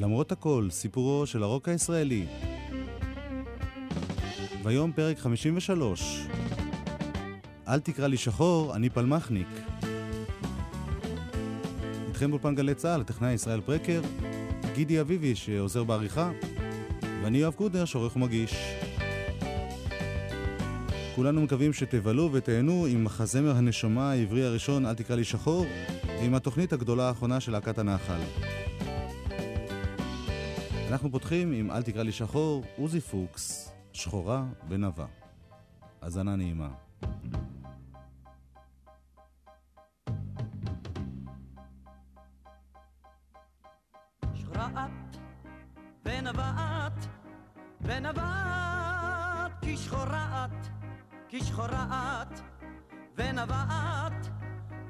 למרות הכל, סיפורו של הרוק הישראלי. והיום פרק 53. אל תקרא לי שחור, אני פלמחניק. איתכם באולפן גלי צה"ל, הטכנאי ישראל ברקר, גידי אביבי שעוזר בעריכה, ואני יואב קודר שעורך ומגיש. כולנו מקווים שתבלו ותהנו עם מחזמר הנשמה העברי הראשון, אל תקרא לי שחור, ועם התוכנית הגדולה האחרונה של להקת הנחל. אנחנו פותחים עם אל תקרא לי שחור, עוזי פוקס, שחורה ונבה. האזנה נעימה. שחורעת ונבעת ונבעת כי שחורעת כי שחורעת ונבעת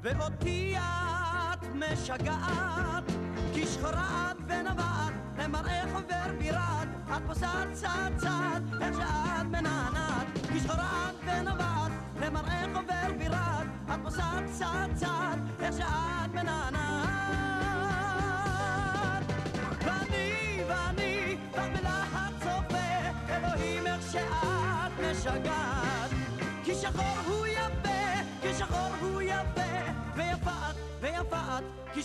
ואותי את משגעת כי שחורעת ונבעת למראך עובר בירת את פוסעת צעד צעד איך שאת מנענעת. כי שחורעת ונבעת למראך עובר בירת את פוסעת צעד צעד איך שאת מנענעת. ואני ואני לך בלחץ צופה. אלוהים איך שאת משגעת. כי שחור הוא יפה, כי שחור הוא יפה, ויפה את, ויפה את, כי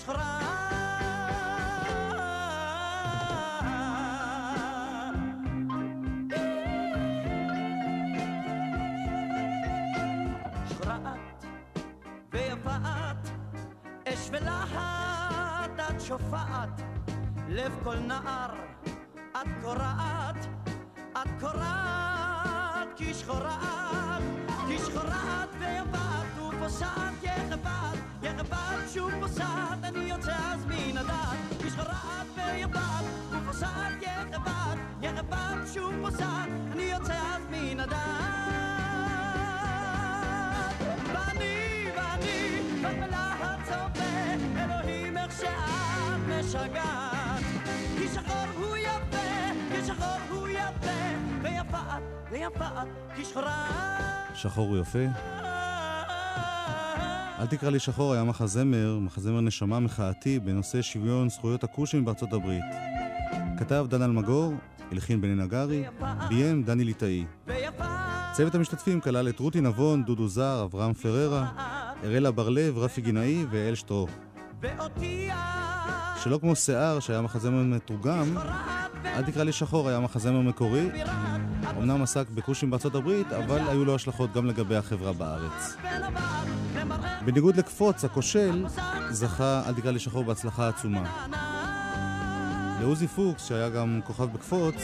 שופעת, לב כל נער את קורעת, את קורעת, כי שחורה את. כי שחורת ויפת ופוסעת יחפת, יחפת שוב פוסעת, אני יוצא אז מן הדעת. כי שחורת ויפת ופוסעת יחפת, יחפת שוב פוסעת, אני יוצא אז מן הדעת. ואני, ואני, בלהט צופה, אלוהים איך שאת משגעת. כי שחור הוא יפה, כי שחור הוא יפה, ויפה את, ויפה את, כי שחורה שחור הוא יפה. אל תקרא לי שחור היה מחזמר, מחזמר נשמה מחאתי בנושא שוויון זכויות הכושים בארצות הברית. כתב דן אלמגור, הלחין בני נגרי, ביים דני ליטאי. צוות המשתתפים כלל את רותי נבון, דודו זר, אברהם פררה, אראלה בר-לב, רפי גינאי ואל שטרוך. שלא כמו שיער, שהיה מחזמר מתורגם, אל תקרא לי שחור היה מחזמר מקורי, אמנם עסק בכושים בארצות הברית, אבל היו לו השלכות גם לגבי החברה בארץ. בניגוד לקפוץ, הכושל זכה, אל תקרא לי שחור, בהצלחה עצומה. לעוזי פוקס, שהיה גם כוכב בקפוץ,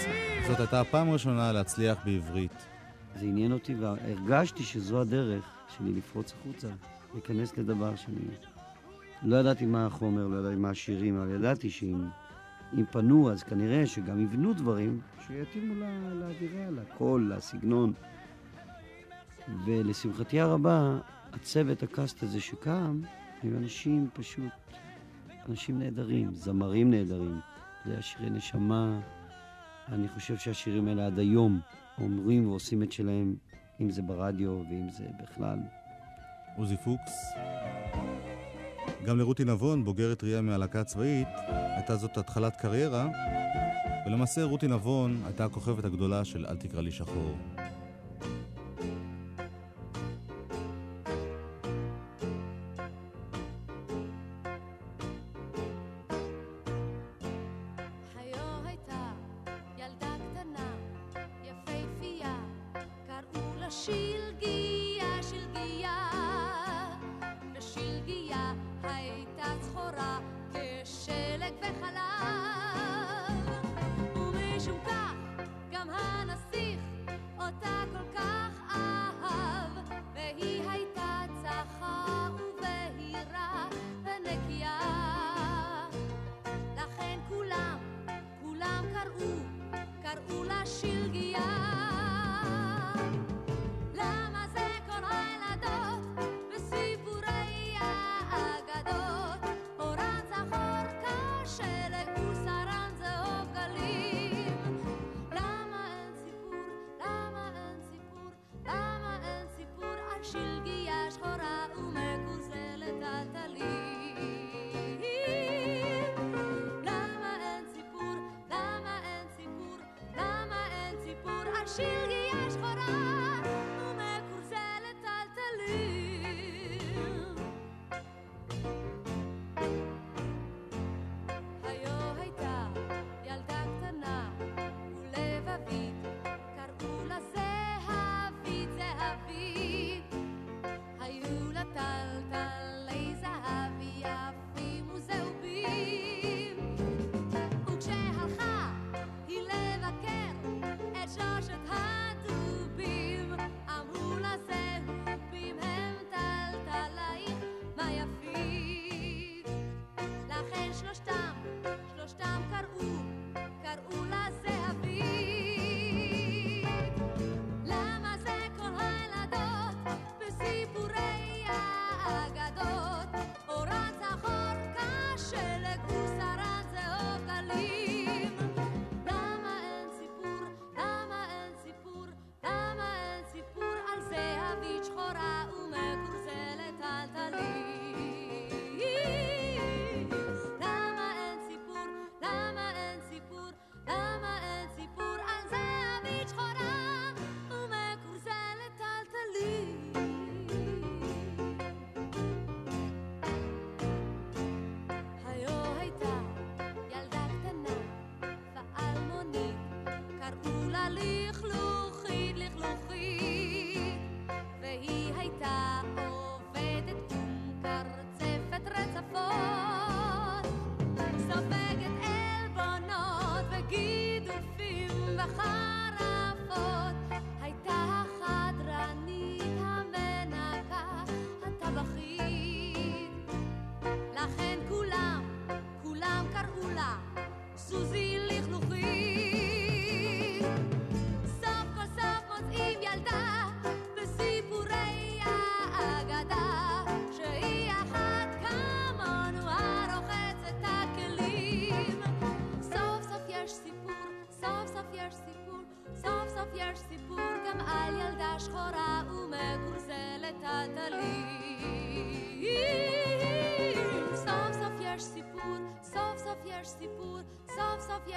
זאת הייתה הפעם הראשונה להצליח בעברית. זה עניין אותי והרגשתי שזו הדרך שלי לפרוץ החוצה, להיכנס לדבר שאני... לא ידעתי מה החומר, לא ידעתי מה השירים, אבל ידעתי שאם אם פנו, אז כנראה שגם יבנו דברים שיתאימו לאווירה, לקול, לסגנון. ולשמחתי הרבה, הצוות, הקאסט הזה שקם, היו אנשים פשוט, אנשים נהדרים, זמרים נהדרים. זה היה שירי נשמה. אני חושב שהשירים האלה עד היום אומרים ועושים את שלהם, אם זה ברדיו ואם זה בכלל. עוזי פוקס. גם לרותי נבון, בוגרת טריה מהלהקה הצבאית, הייתה זאת התחלת קריירה, ולמעשה רותי נבון הייתה הכוכבת הגדולה של אל תקרא לי שחור.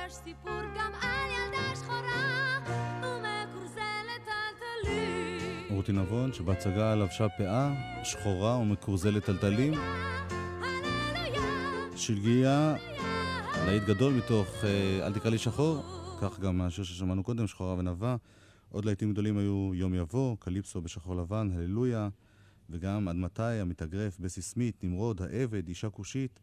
יש סיפור גם על ילדה שחורה ומקורזלת טלטלים. רותי נבון, שבהצגה לבשה פאה שחורה ומקורזלת טלטלים. שלגיה, להיט גדול מתוך אה, אל תקרא לי שחור, כך גם השיר ששמענו קודם, שחורה ונבה. עוד להיטים גדולים היו יום יבוא, קליפסו בשחור לבן, הללויה, וגם עד מתי, המתאגרף, בסי סמית, נמרוד, העבד, אישה כושית.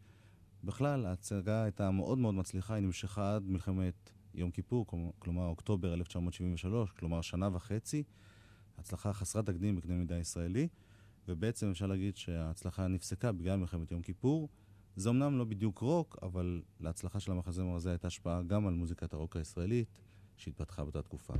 בכלל, ההצגה הייתה מאוד מאוד מצליחה, היא נמשכה עד מלחמת יום כיפור, כלומר אוקטובר 1973, כלומר שנה וחצי. הצלחה חסרת תקדים בקנה מידה ישראלי, ובעצם אפשר להגיד שההצלחה נפסקה בגלל מלחמת יום כיפור. זה אמנם לא בדיוק רוק, אבל להצלחה של המחזמר הזה הייתה השפעה גם על מוזיקת הרוק הישראלית שהתפתחה באותה תקופה.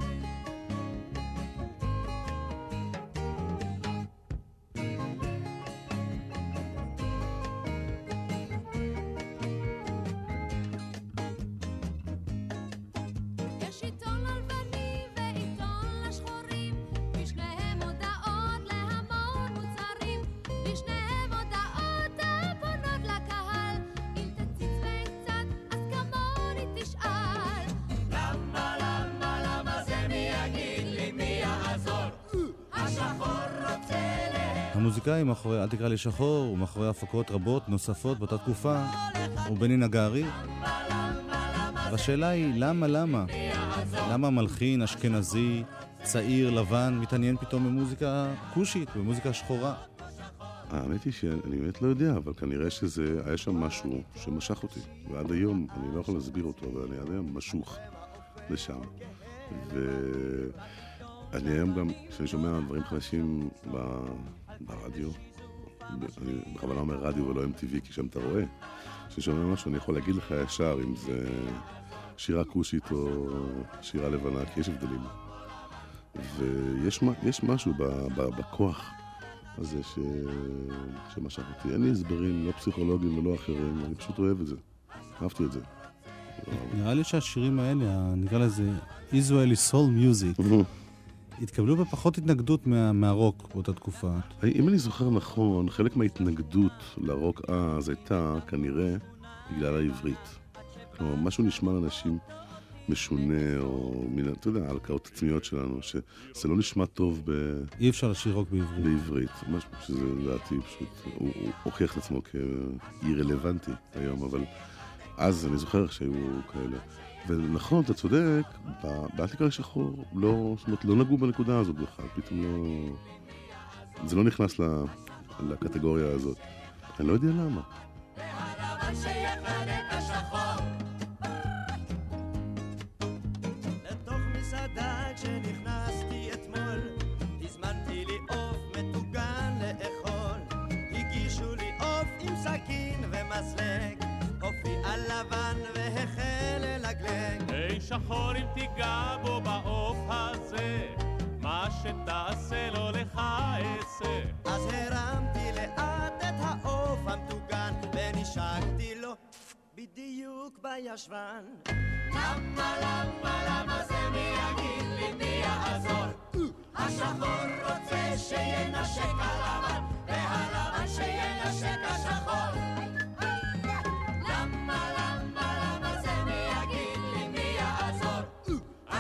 המוזיקאי מאחורי אל תקרא לי שחור ומאחורי הפקות רבות נוספות באותה תקופה הוא בני נגרי. והשאלה היא למה למה? למה מלחין אשכנזי צעיר לבן מתעניין פתאום במוזיקה כושית, במוזיקה שחורה? האמת היא שאני באמת לא יודע, אבל כנראה שזה, היה שם משהו שמשך אותי. ועד היום, אני לא יכול להסביר אותו, אבל אני עד היום משוך לשם. ואני היום גם, כשאני שומע דברים חדשים ברדיו, אני בכוונה אומר רדיו ולא MTV, כי שם אתה רואה, כששומע משהו אני יכול להגיד לך ישר אם זה שירה כושית או שירה לבנה, כי יש הבדלים. ויש משהו ב, ב, בכוח הזה ש... שמשך אותי. אין לי הסברים, לא פסיכולוגיים ולא אחרים, אני פשוט אוהב את זה. אהבתי את זה. נראה לי שהשירים האלה, נקרא לזה Israeli Soul Music, התקבלו בפחות התנגדות מה, מהרוק באותה תקופה. אם אני זוכר נכון, חלק מההתנגדות לרוק אז הייתה כנראה בגלל העברית. כלומר, משהו נשמע לאנשים משונה, או מן, אתה יודע, הלקאות עצמיות שלנו, שזה לא נשמע טוב ב... אי אפשר לשיר רוק בעברית. בעברית, משהו שזה לדעתי פשוט, הוא, הוא הוכיח את עצמו כאי רלוונטי היום, אבל אז אני זוכר שהיו כאלה. ונכון, אתה צודק, באתיקה לשחור לא, זאת אומרת, לא נגעו בנקודה הזאת בכלל, פתאום לא... זה לא נכנס לקטגוריה הזאת. אני לא יודע למה. שחור אם תיגע בו בעוף הזה, מה שתעשה לו לך אעשה. אז הרמתי לאט את העוף המטוגן, ונשקתי לו בדיוק בישבן. למה, למה, למה זה מי יגיד לי מי יעזור? השחור רוצה שינשק הלבן, והלבן שינשק השחור.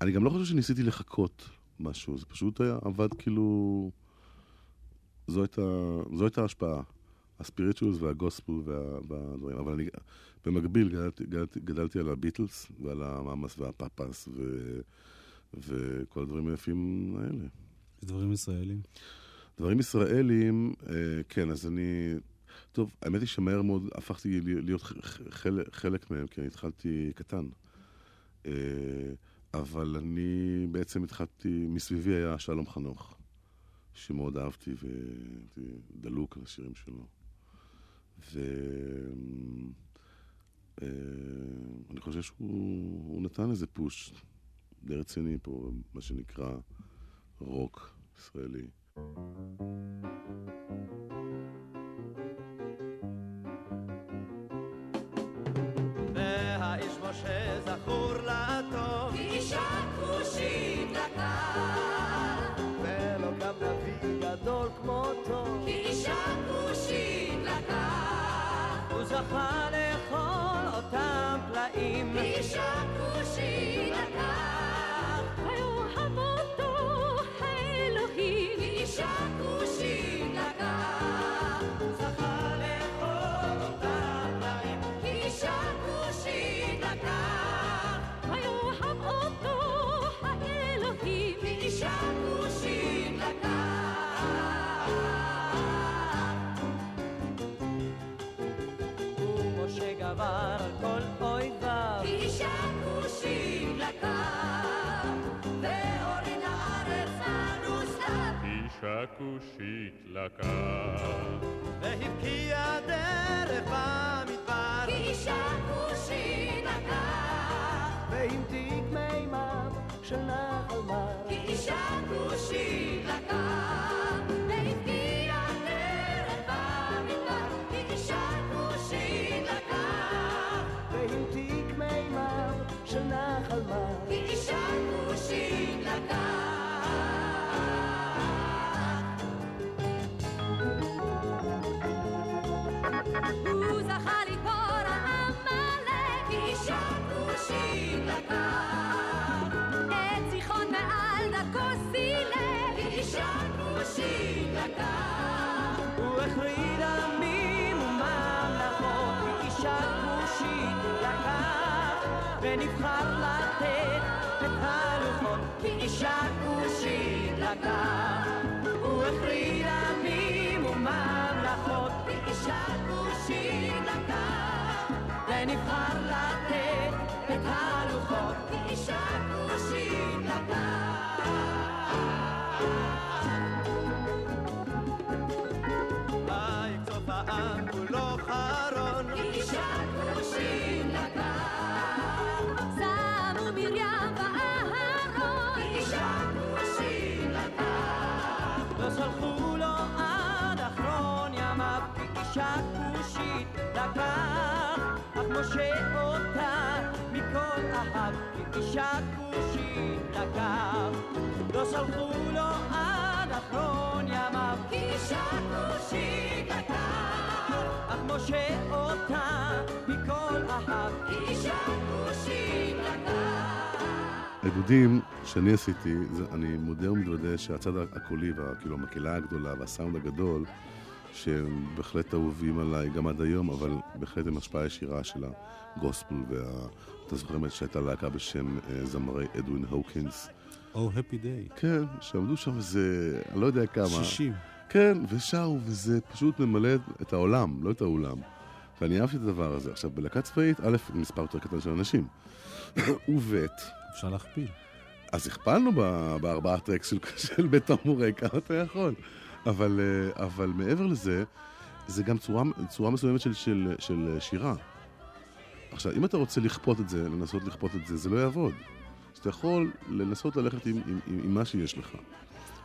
אני גם לא חושב שניסיתי לחכות משהו, זה פשוט היה, עבד כאילו... זו הייתה, זו הייתה ההשפעה. הספיריטואלס והגוספל והדברים, אבל אני במקביל גדלתי, גדלתי, גדלתי על הביטלס ועל המאמאס והפאפס ו, וכל הדברים היפים האלה. דברים ישראלים. דברים ישראלים, אה, כן, אז אני... טוב, האמת היא שמהר מאוד הפכתי להיות חלק, חלק מהם, כי אני התחלתי קטן. אה, אבל אני בעצם התחלתי, מסביבי היה שלום חנוך, שמאוד אהבתי ודלוק על השירים שלו. ואני אה, חושב שהוא נתן איזה פוש די רציני פה, מה שנקרא רוק ישראלי. והאיש משה זכור לטוב, אישה כושית לקר, ולא קם נביא גדול כמותו, אישה כושית לקר, הוא זכה לאכול אותם פלאים, אישה כושית לקר כושית לקח. והבקיע דרך במדבר. אישה כושית לקח. ועם תיק מימיו של נחל מר. אישה כושית לקח. ונבחר לתת את הלוחות כי אישה כושית לקח הוא הכריע עמים וממלכות כי אישה כושית לקח ונבחר לתת את הלוחות כי אישה כושית לקח העם כולו חרון. כי אישה כושית שהכושית לקח, אך משה אותה מכל אחיו, כי שהכושית לקח. לא סלחו לו עד אחרון ימיו, כי שהכושית לקח, אך משה אותה מכל אחיו, כי שהכושית לקח. העיבודים שאני עשיתי, אני מודה ומתוודה שהצד הקולי, כאילו המקהלה הגדולה והסאונד הגדול, שהם בהחלט אהובים עליי גם עד היום, אבל בהחלט הם השפעה ישירה של הגוספל, ואתה זוכר באמת שהייתה להקה בשם אה, זמרי אדווין הוקינס. או הפי דיי. כן, שעמדו שם איזה, אני לא יודע כמה. 60. כן, ושרו, וזה פשוט ממלא את העולם, לא את האולם. ואני אהבתי את הדבר הזה. עכשיו, בלהקה צבאית, א', מספר יותר קטן של אנשים. וב', אפשר להכפיל. אז הכפלנו בארבעה טרקס של, של בית המורה, כמה אתה יכול. אבל, אה, אבל מעבר לזה, זה גם צורה, צורה מסוימת של, של, של שירה. עכשיו, אם אתה רוצה לכפות את זה, לנסות לכפות את זה, זה לא יעבוד. אז אתה יכול לנסות ללכת עם, עם, עם, עם מה שיש לך.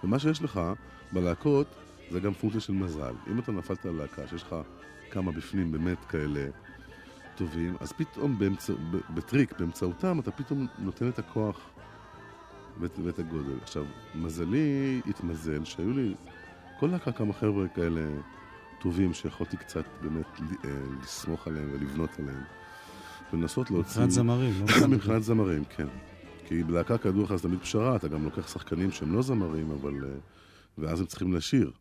ומה שיש לך בלהקות זה גם פונקציה של מזל. אם אתה נפלת על להקה שיש לך כמה בפנים באמת כאלה טובים, אז פתאום באמצע, בטריק, באמצעותם, אתה פתאום נותן את הכוח ואת, ואת הגודל. עכשיו, מזלי התמזל שהיו לי כל להקה כמה חבר'ה כאלה טובים שיכולתי קצת באמת אה, לסמוך עליהם ולבנות עליהם. ולנסות להוציא... מבחינת זמרים, לא מבחינת- זמרים, כן. כי בלהקה כידוע לך זה תמיד פשרה, אתה גם לוקח שחקנים שהם לא זמרים, אבל... אה, ואז הם צריכים לשיר.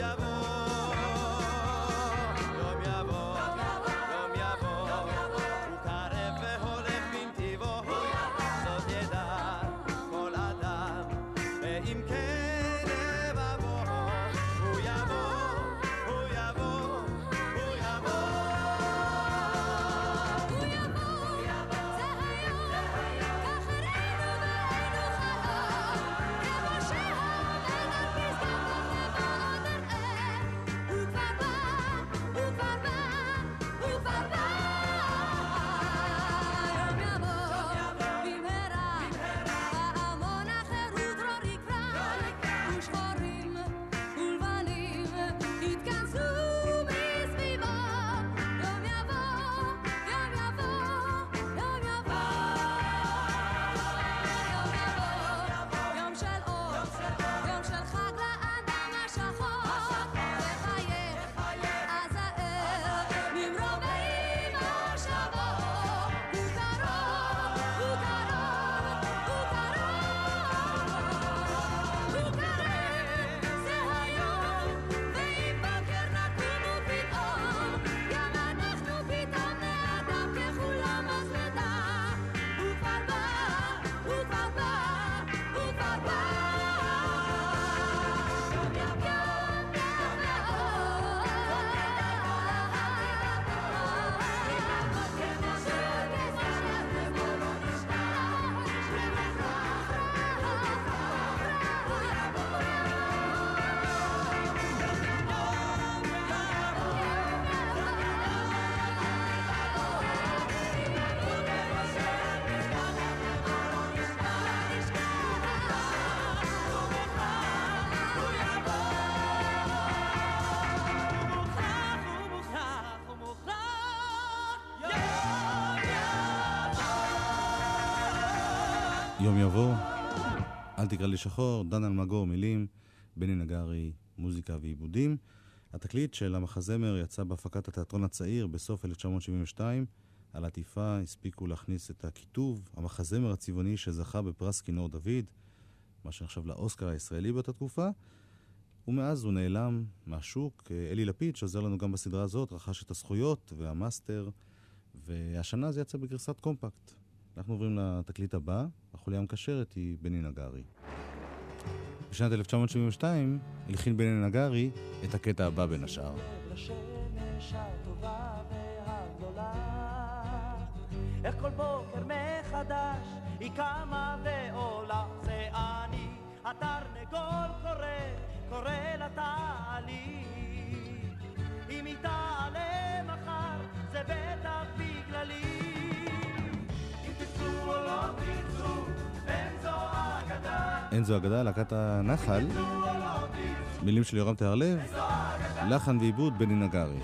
Yeah. יום יבוא, אל תקרא לי שחור, דן אלמגור מילים, בני נגרי מוזיקה ועיבודים. התקליט של המחזמר יצא בהפקת התיאטרון הצעיר בסוף 1972. על עטיפה הספיקו להכניס את הכיתוב, המחזמר הצבעוני שזכה בפרס כינור דוד, מה שנחשב לאוסקר הישראלי באותה תקופה, ומאז הוא נעלם מהשוק. אלי לפיד, שעוזר לנו גם בסדרה הזאת, רכש את הזכויות והמאסטר, והשנה זה יצא בגרסת קומפקט. אנחנו עוברים לתקליט הבא, החוליה המקשרת היא בני נגרי. בשנת 1972 הלחין בני נגרי את הקטע הבא בין השאר. איך כל בוקר מחדש היא קמה ועולה זה אני התרנגול קורא, קורא לתעלי אם היא תעלה מחר זה בטח בגללי אם תרצו או לא תרצו אין זו אגדה, להקת הנחל. מילים של יורם תיארלב לחן ועיבוד בני נגרי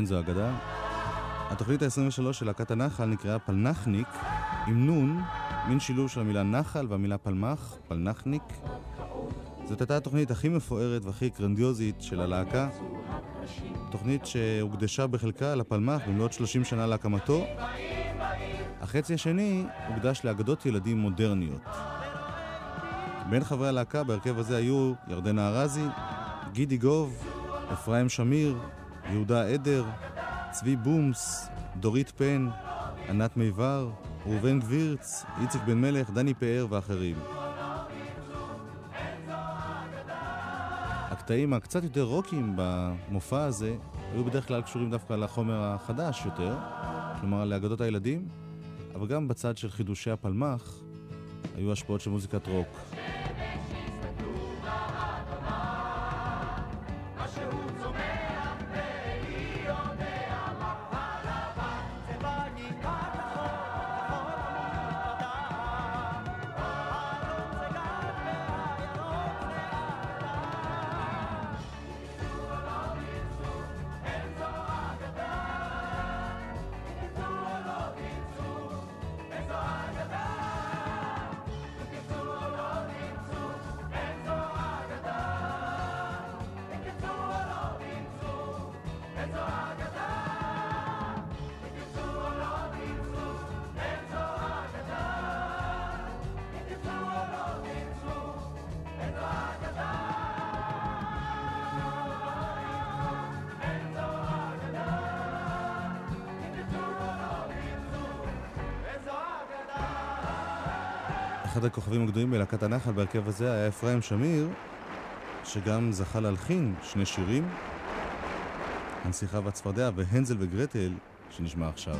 אין זו אגדה. התוכנית ה-23 של להקת הנחל נקראה פלנחניק, עם נון, מין שילוב של המילה נחל והמילה פלמח, פלנחניק. זאת הייתה התוכנית הכי מפוארת והכי גרנדיוזית של הלהקה. תוכנית שהוקדשה בחלקה לפלמח במלאת 30 שנה להקמתו. החצי השני הוקדש לאגדות ילדים מודרניות. בין חברי הלהקה בהרכב הזה היו ירדנה ארזי, גידי גוב, אפרים שמיר, יהודה עדר, צבי בומס, דורית פן, ענת מיבר, ראובן גבירץ, איציק בן מלך, דני פאר ואחרים. הקטעים הקצת יותר רוקיים במופע הזה היו בדרך כלל קשורים דווקא לחומר החדש יותר, כלומר לאגדות הילדים, אבל גם בצד של חידושי הפלמ"ח היו השפעות של מוזיקת רוק. אחד הכוכבים הגדולים בלהקת הנחל בהרכב הזה היה אפרים שמיר, שגם זכה להלחין שני שירים, הנסיכה והצפרדע והנזל וגרטל, שנשמע עכשיו.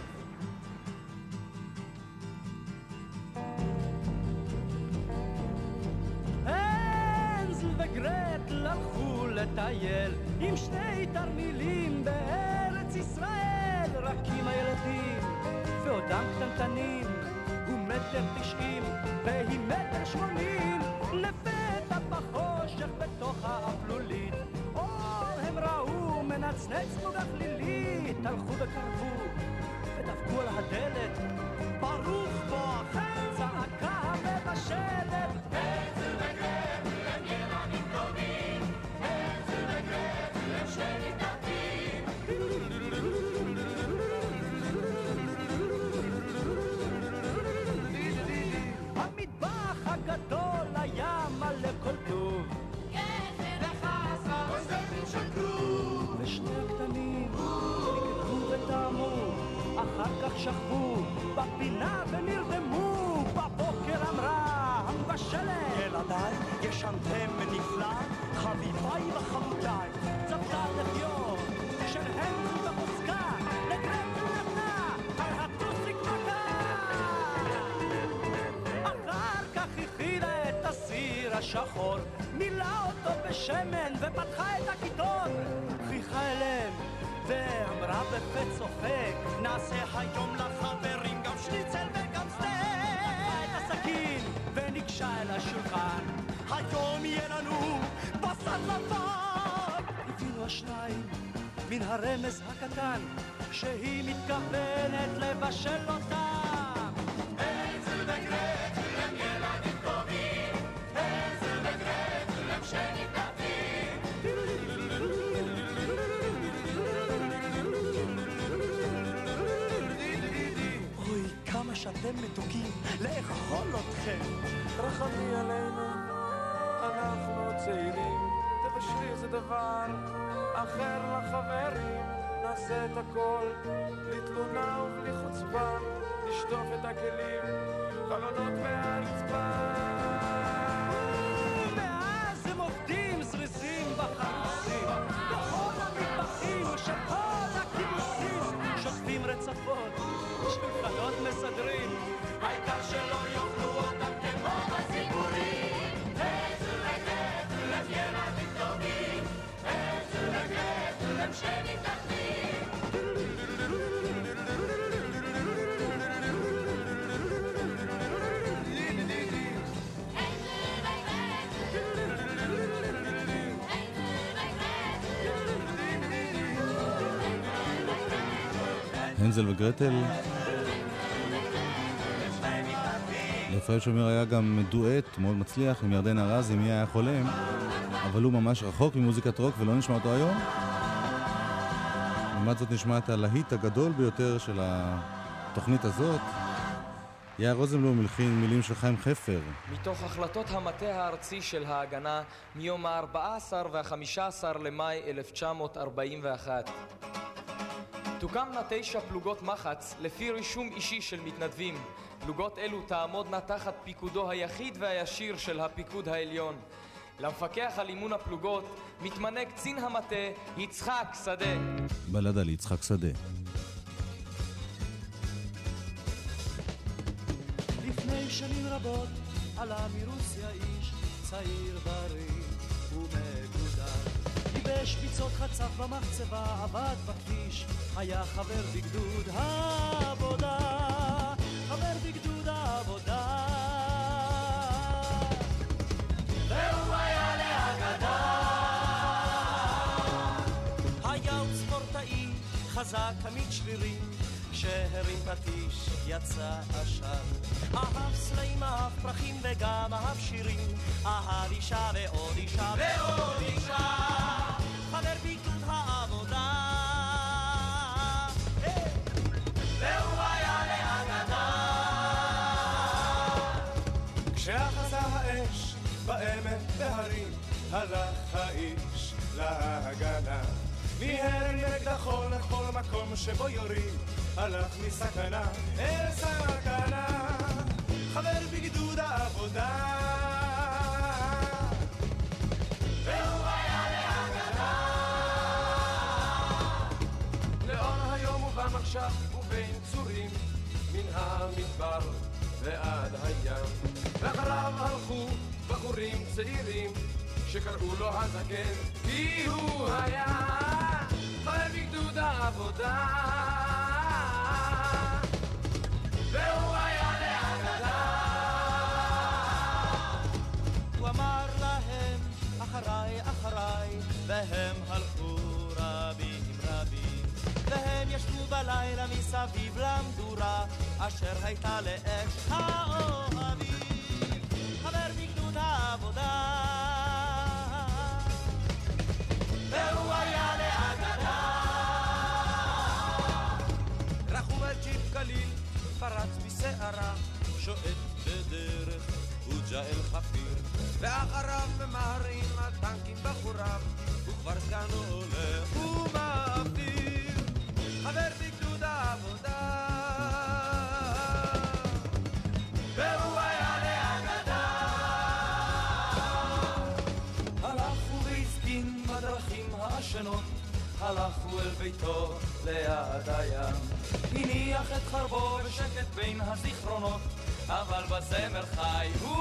השחור, מילא אותו בשמן ופתחה את הקיטון. חיכה אליהם ואמרה בפה צוחק, נעשה היום לחברים גם שניצל וגם סטייק. את הסכין וניגשה אל השולחן, היום יהיה לנו בשר לבן. הבינו השניים מן הרמז הקטן, שהיא מתכוונת לבשל אותם. שאתם מתוקים, לאכול אתכם. רחמי עלינו, אנחנו צעירים, תבשלי איזה דבר אחר לחברים, נעשה את הכל, בלי תלונה ובלי חוצפה, נשטוף את הכלים, חלונות והרצפה. הנזל וגרטל. רפאל שומר היה גם דואט מאוד מצליח עם ירדן ארזי, מי היה חולם, אבל הוא ממש רחוק ממוזיקת רוק ולא נשמע אותו היום. לעומת זאת נשמע את הלהיט הגדול ביותר של התוכנית הזאת. יאיר רוזנבלום מלחין מילים של חיים חפר. מתוך החלטות המטה הארצי של ההגנה מיום ה-14 וה-15 למאי 1941. תוקמנה תשע פלוגות מחץ לפי רישום אישי של מתנדבים. פלוגות אלו תעמודנה תחת פיקודו היחיד והישיר של הפיקוד העליון. למפקח על אימון הפלוגות מתמנה קצין המטה יצחק שדה. בלדה ליצחק שדה. לפני שנים רבות עלה מרוסיה איש צעיר בריא ומגודל. ייבש ביצות חצף במחצבה, עבד בכביש, היה חבר בגדוד העבודה, חבר בגדוד העבודה. והוא היה לאגדה. היה הוא ספורטאי, חזק, עמיד שרירים, כשהרים פטיש יצא עשן. אהב סלעים, אהב פרחים וגם אהב שירים, אהב אישה ועוד אישה ועוד אישה, חבר בגדוד העבודה. והוא היה לאגדה. כשאחזה האש בעמק בהרים, הלך האיש להגנה. מיהר אקדחו לכל מקום שבו יורים, הלך מסכנה אל סכנה. חבר בגדוד העבודה. ובמחשב ובין צורים, מן המדבר ועד הים. ואחריו הלכו בחורים צעירים, שקראו לו הזקן, כי הוא היה בין הזיכרונות, אבל בזמר חי. הוא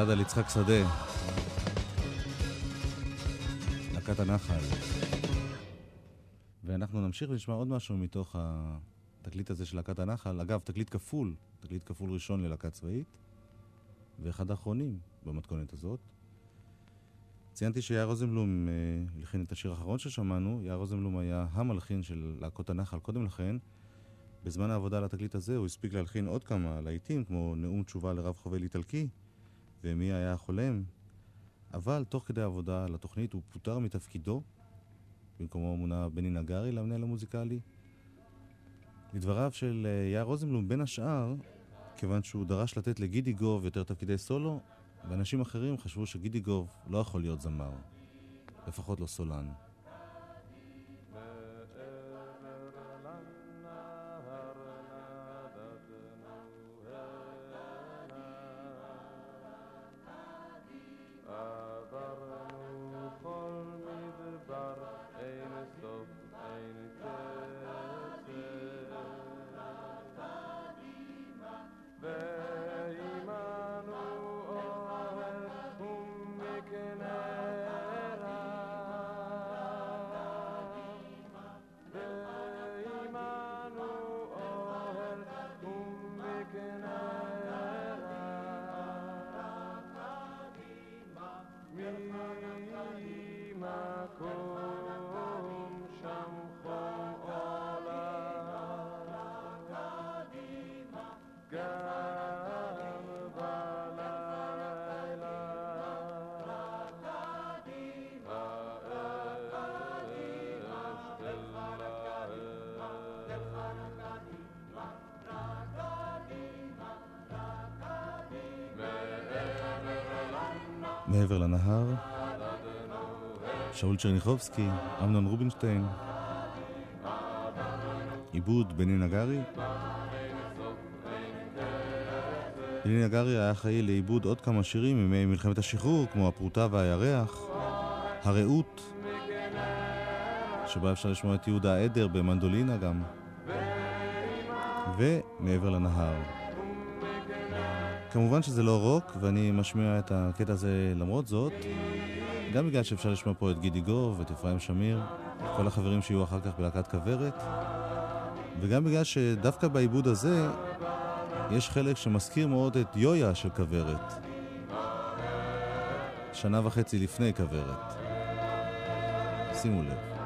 בלד על יצחק שדה. להקת הנחל. ואנחנו נמשיך ונשמע עוד משהו מתוך התקליט הזה של להקת הנחל. אגב, תקליט כפול, תקליט כפול ראשון ללהקה צבאית, ואחד האחרונים במתכונת הזאת. ציינתי שיאיר רוזנבלום אה, הלחין את השיר האחרון ששמענו. יאיר רוזנבלום היה המלחין של להקות הנחל קודם לכן. בזמן העבודה על התקליט הזה הוא הספיק להלחין עוד כמה להיטים, כמו נאום תשובה לרב חובל איטלקי, ומי היה החולם. אבל תוך כדי העבודה על התוכנית הוא פוטר מתפקידו, במקומו מונה בני נגרי למנהל המוזיקלי. לדבריו של אה, יאיר רוזנבלום, בין השאר, כיוון שהוא דרש לתת לגידי גוב יותר תפקידי סולו, ואנשים אחרים חשבו שגידי גוב לא יכול להיות זמר, לפחות לא סולן. מעבר לנהר, שאול צ'רניחובסקי, אמנון רובינשטיין, עיבוד בני נגרי. בני נגרי היה אחראי לעיבוד עוד כמה שירים מימי מלחמת השחרור, כמו הפרוטה והירח, הרעות, שבה אפשר לשמוע את יהודה עדר במנדולינה גם, ומעבר לנהר. כמובן שזה לא רוק, ואני משמיע את הקטע הזה למרות זאת, גם בגלל שאפשר לשמוע פה את גידי גוב ואת אפרים שמיר, כל החברים שיהיו אחר כך בלהקת כוורת, וגם בגלל שדווקא בעיבוד הזה יש חלק שמזכיר מאוד את יויה של כוורת, שנה וחצי לפני כוורת. שימו לב.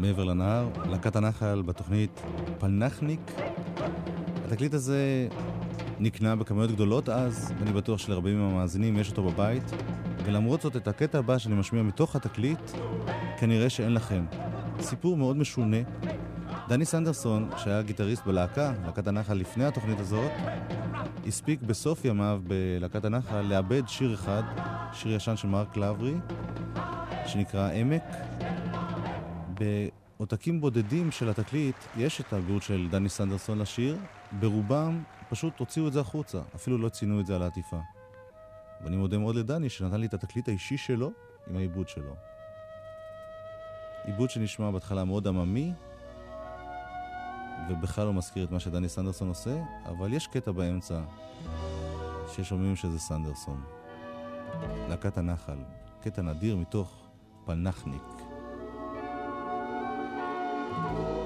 מעבר לנהר, להקת הנחל בתוכנית פלנחניק. התקליט הזה נקנה בכמויות גדולות אז, ואני בטוח שלרבים מהמאזינים יש אותו בבית, ולמרות זאת, את הקטע הבא שאני משמיע מתוך התקליט, כנראה שאין לכם. סיפור מאוד משונה. דני סנדרסון, שהיה גיטריסט בלהקה, להקת הנחל לפני התוכנית הזאת, הספיק בסוף ימיו בלהקת הנחל לאבד שיר אחד, שיר ישן של מרק לברי, שנקרא עמק. בעותקים בודדים של התקליט יש את הבירות של דני סנדרסון לשיר, ברובם פשוט הוציאו את זה החוצה, אפילו לא ציינו את זה על העטיפה. ואני מודה מאוד לדני שנתן לי את התקליט האישי שלו עם העיבוד שלו. עיבוד שנשמע בהתחלה מאוד עממי, ובכלל לא מזכיר את מה שדני סנדרסון עושה, אבל יש קטע באמצע ששומעים שזה סנדרסון. להקת הנחל, קטע נדיר מתוך פלנחניק. thank you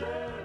Yeah.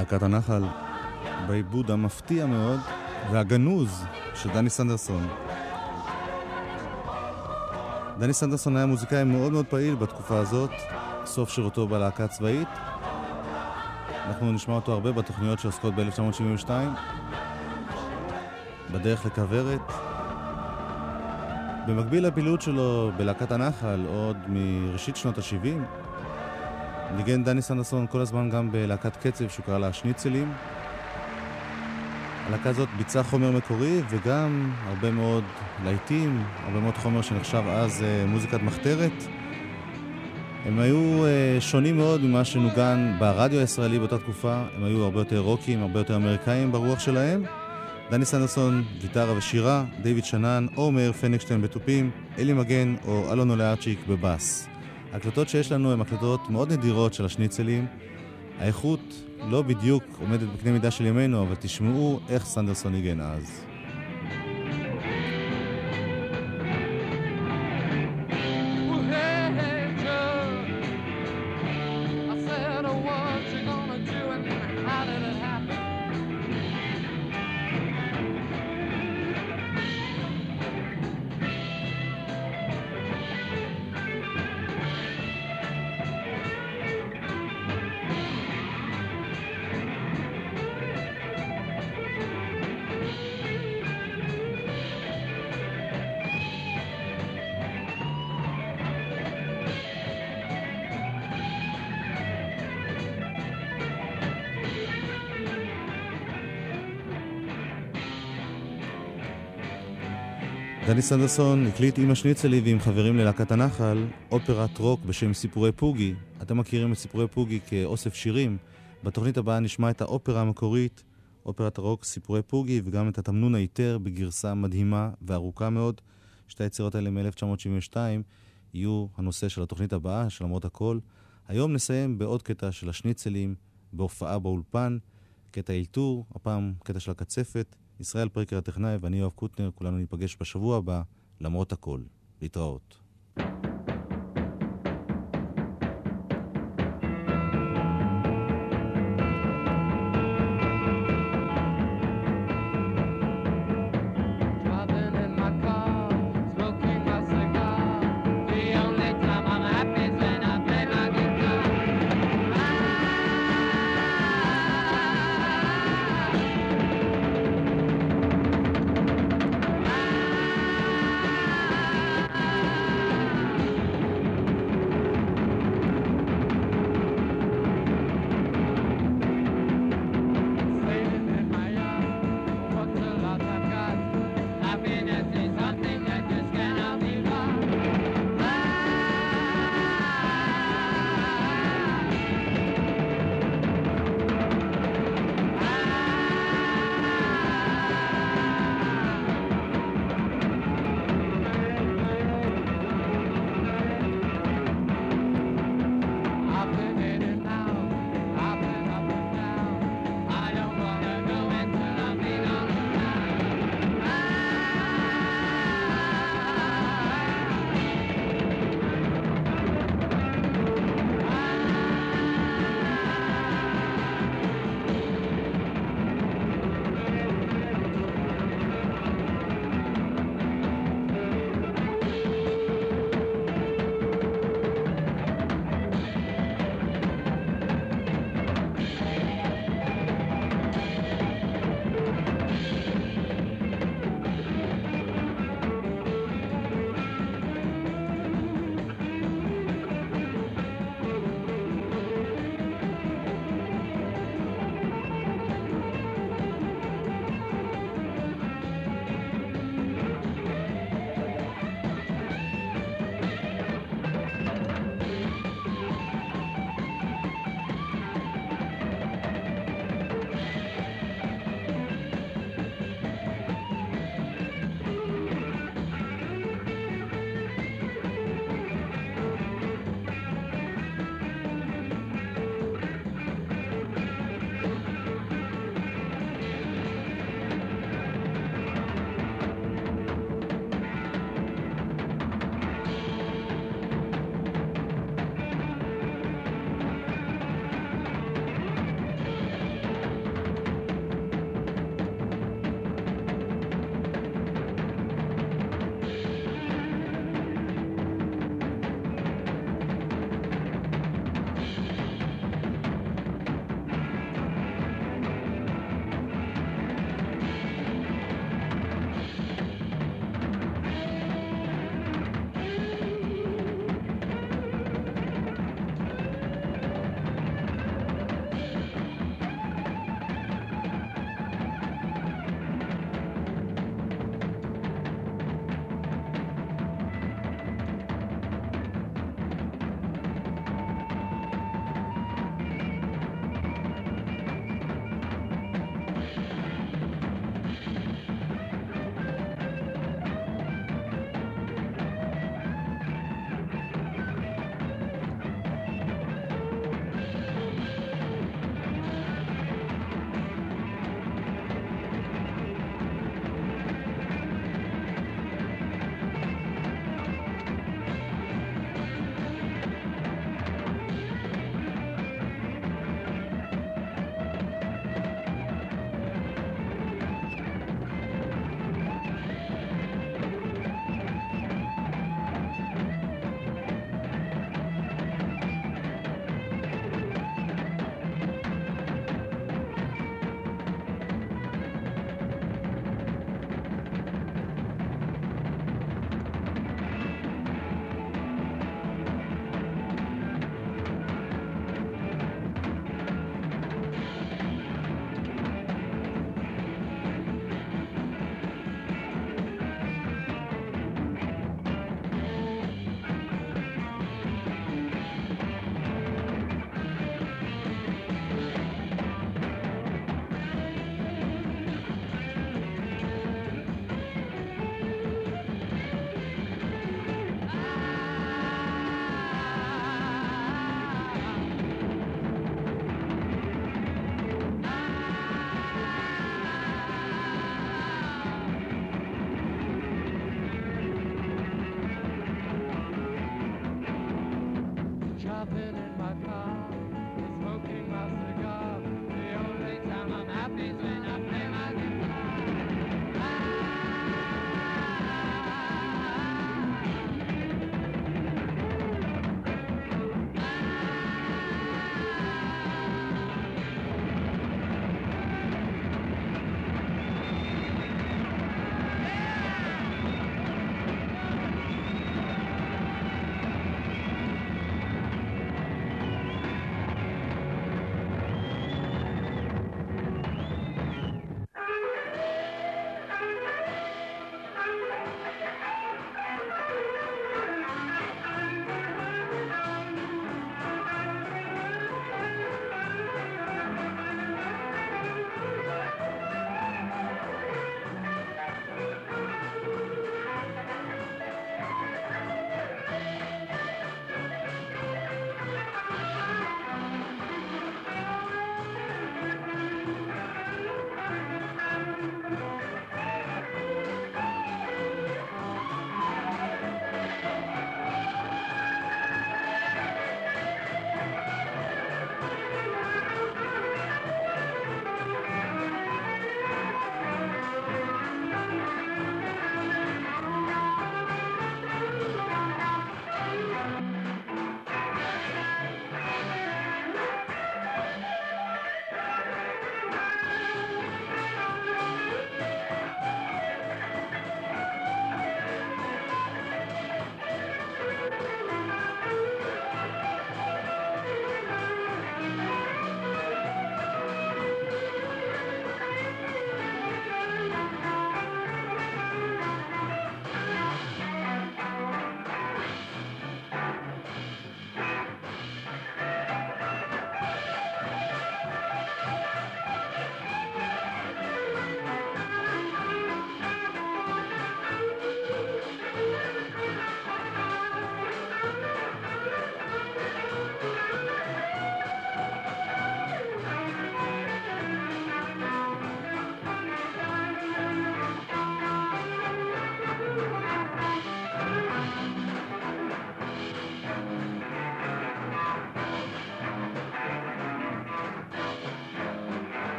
להקת הנחל, בעיבוד המפתיע מאוד והגנוז של דני סנדרסון. דני סנדרסון היה מוזיקאי מאוד מאוד פעיל בתקופה הזאת, סוף שירותו בלהקה הצבאית. אנחנו נשמע אותו הרבה בתוכניות שעוסקות ב-1972, בדרך לכוורת. במקביל לפעילות שלו בלהקת הנחל, עוד מראשית שנות ה-70, ניגן דני סנדרסון כל הזמן גם בלהקת קצב שהוא קרא לה שניצלים. הלהקה הזאת ביצעה חומר מקורי וגם הרבה מאוד להיטים, הרבה מאוד חומר שנחשב אז אה, מוזיקת מחתרת. הם היו אה, שונים מאוד ממה שנוגן ברדיו הישראלי באותה תקופה, הם היו הרבה יותר רוקים, הרבה יותר אמריקאים ברוח שלהם. דני סנדרסון, גיטרה ושירה, דיוויד שנן, או מאיר פניגשטיין בתופים, אלי מגן או אלון אולארצ'יק בבאס. ההקלטות שיש לנו הן הקלטות מאוד נדירות של השניצלים. האיכות לא בדיוק עומדת בקנה מידה של ימינו, אבל תשמעו איך סנדרסון ניגן אז. דני סנדרסון הקליט עם השניצלי ועם חברים ללהקת הנחל אופרת רוק בשם סיפורי פוגי. אתם מכירים את סיפורי פוגי כאוסף שירים. בתוכנית הבאה נשמע את האופרה המקורית, אופרת הרוק סיפורי פוגי, וגם את התמנון היתר בגרסה מדהימה וארוכה מאוד. שתי היצירות האלה מ-1972 יהיו הנושא של התוכנית הבאה, של למרות הכל. היום נסיים בעוד קטע של השניצלים, בהופעה באולפן, קטע אלתור, הפעם קטע של הקצפת. ישראל פריקר הטכנאי ואני יואב קוטנר, כולנו ניפגש בשבוע הבא, למרות הכל. להתראות.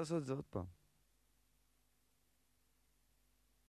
לעשות את זה עוד פעם.